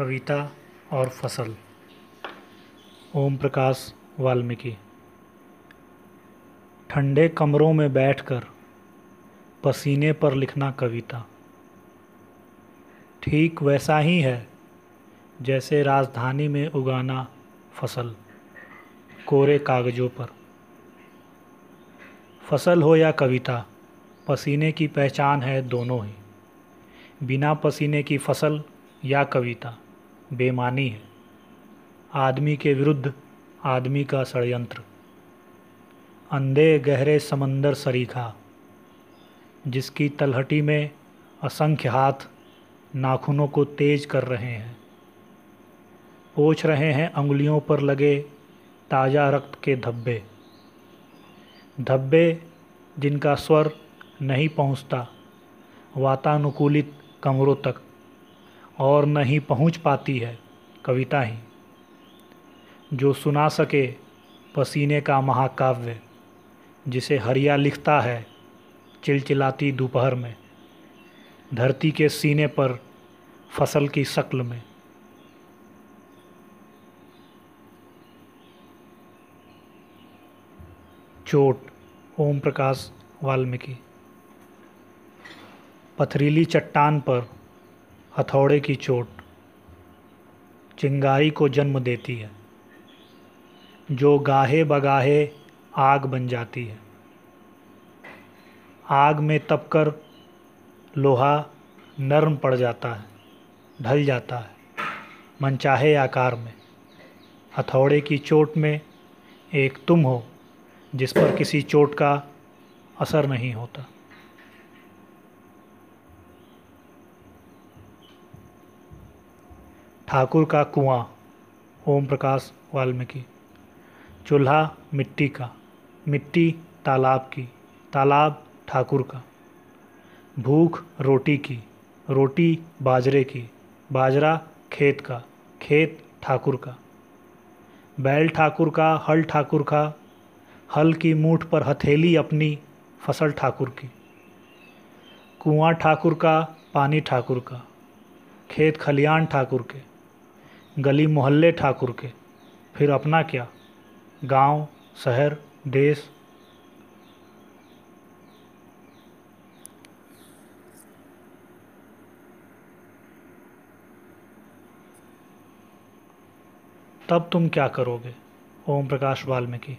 कविता और फ़सल। ओम प्रकाश वाल्मीकि। ठंडे कमरों में बैठकर पसीने पर लिखना कविता। ठीक वैसा ही है, जैसे राजधानी में उगाना फ़सल, कोरे कागज़ों पर। फ़सल हो या कविता, पसीने की पहचान है दोनों ही। बिना पसीने की फ़सल या कविता। बेमानी है। आदमी के विरुद्ध आदमी का षडयंत्र। अंधे गहरे समंदर सरीखा, जिसकी तलहटी में असंख्य हाथ नाखूनों को तेज कर रहे हैं। पोछ रहे हैं अंगुलियों पर लगे ताज़ा रक्त के धब्बे। धब्बे जिनका स्वर नहीं पहुँचता, वातानुकूलित कमरों तक और न ही पहुँच पाती है कविता ही। जो सुना सके पसीने का महाकाव्य, जिसे हरिया लिखता है चिलचिलाती दोपहर में, धरती के सीने पर फ़सल की शक्ल में। चोट ओम प्रकाश वाल्मीकि। पथरीली चट्टान पर हथौड़े की चोट चिंगारी को जन्म देती है, जो गाहे बगाहे आग बन जाती है। आग में तपकर लोहा नरम पड़ जाता है, ढल जाता है, मनचाहे आकार में। हथौड़े की चोट में एक तुम हो, जिस पर किसी चोट का असर नहीं होता। ठाकुर का कुआँ, ओम प्रकाश वाल्मीकि। चूल्हा मिट्टी का, मिट्टी तालाब की, तालाब ठाकुर का। भूख रोटी की, रोटी बाजरे की, बाजरा खेत का, खेत ठाकुर का। बैल ठाकुर का, हल ठाकुर का, हल की मूठ पर हथेली अपनी, फ़सल ठाकुर की। कुआँ ठाकुर का, पानी ठाकुर का, खेत खलियान ठाकुर के। गली मोहल्ले ठाकुर के। फिर अपना क्या? गाँव, शहर, देश। तब तुम क्या करोगे? ओम प्रकाश वाल्मीकि।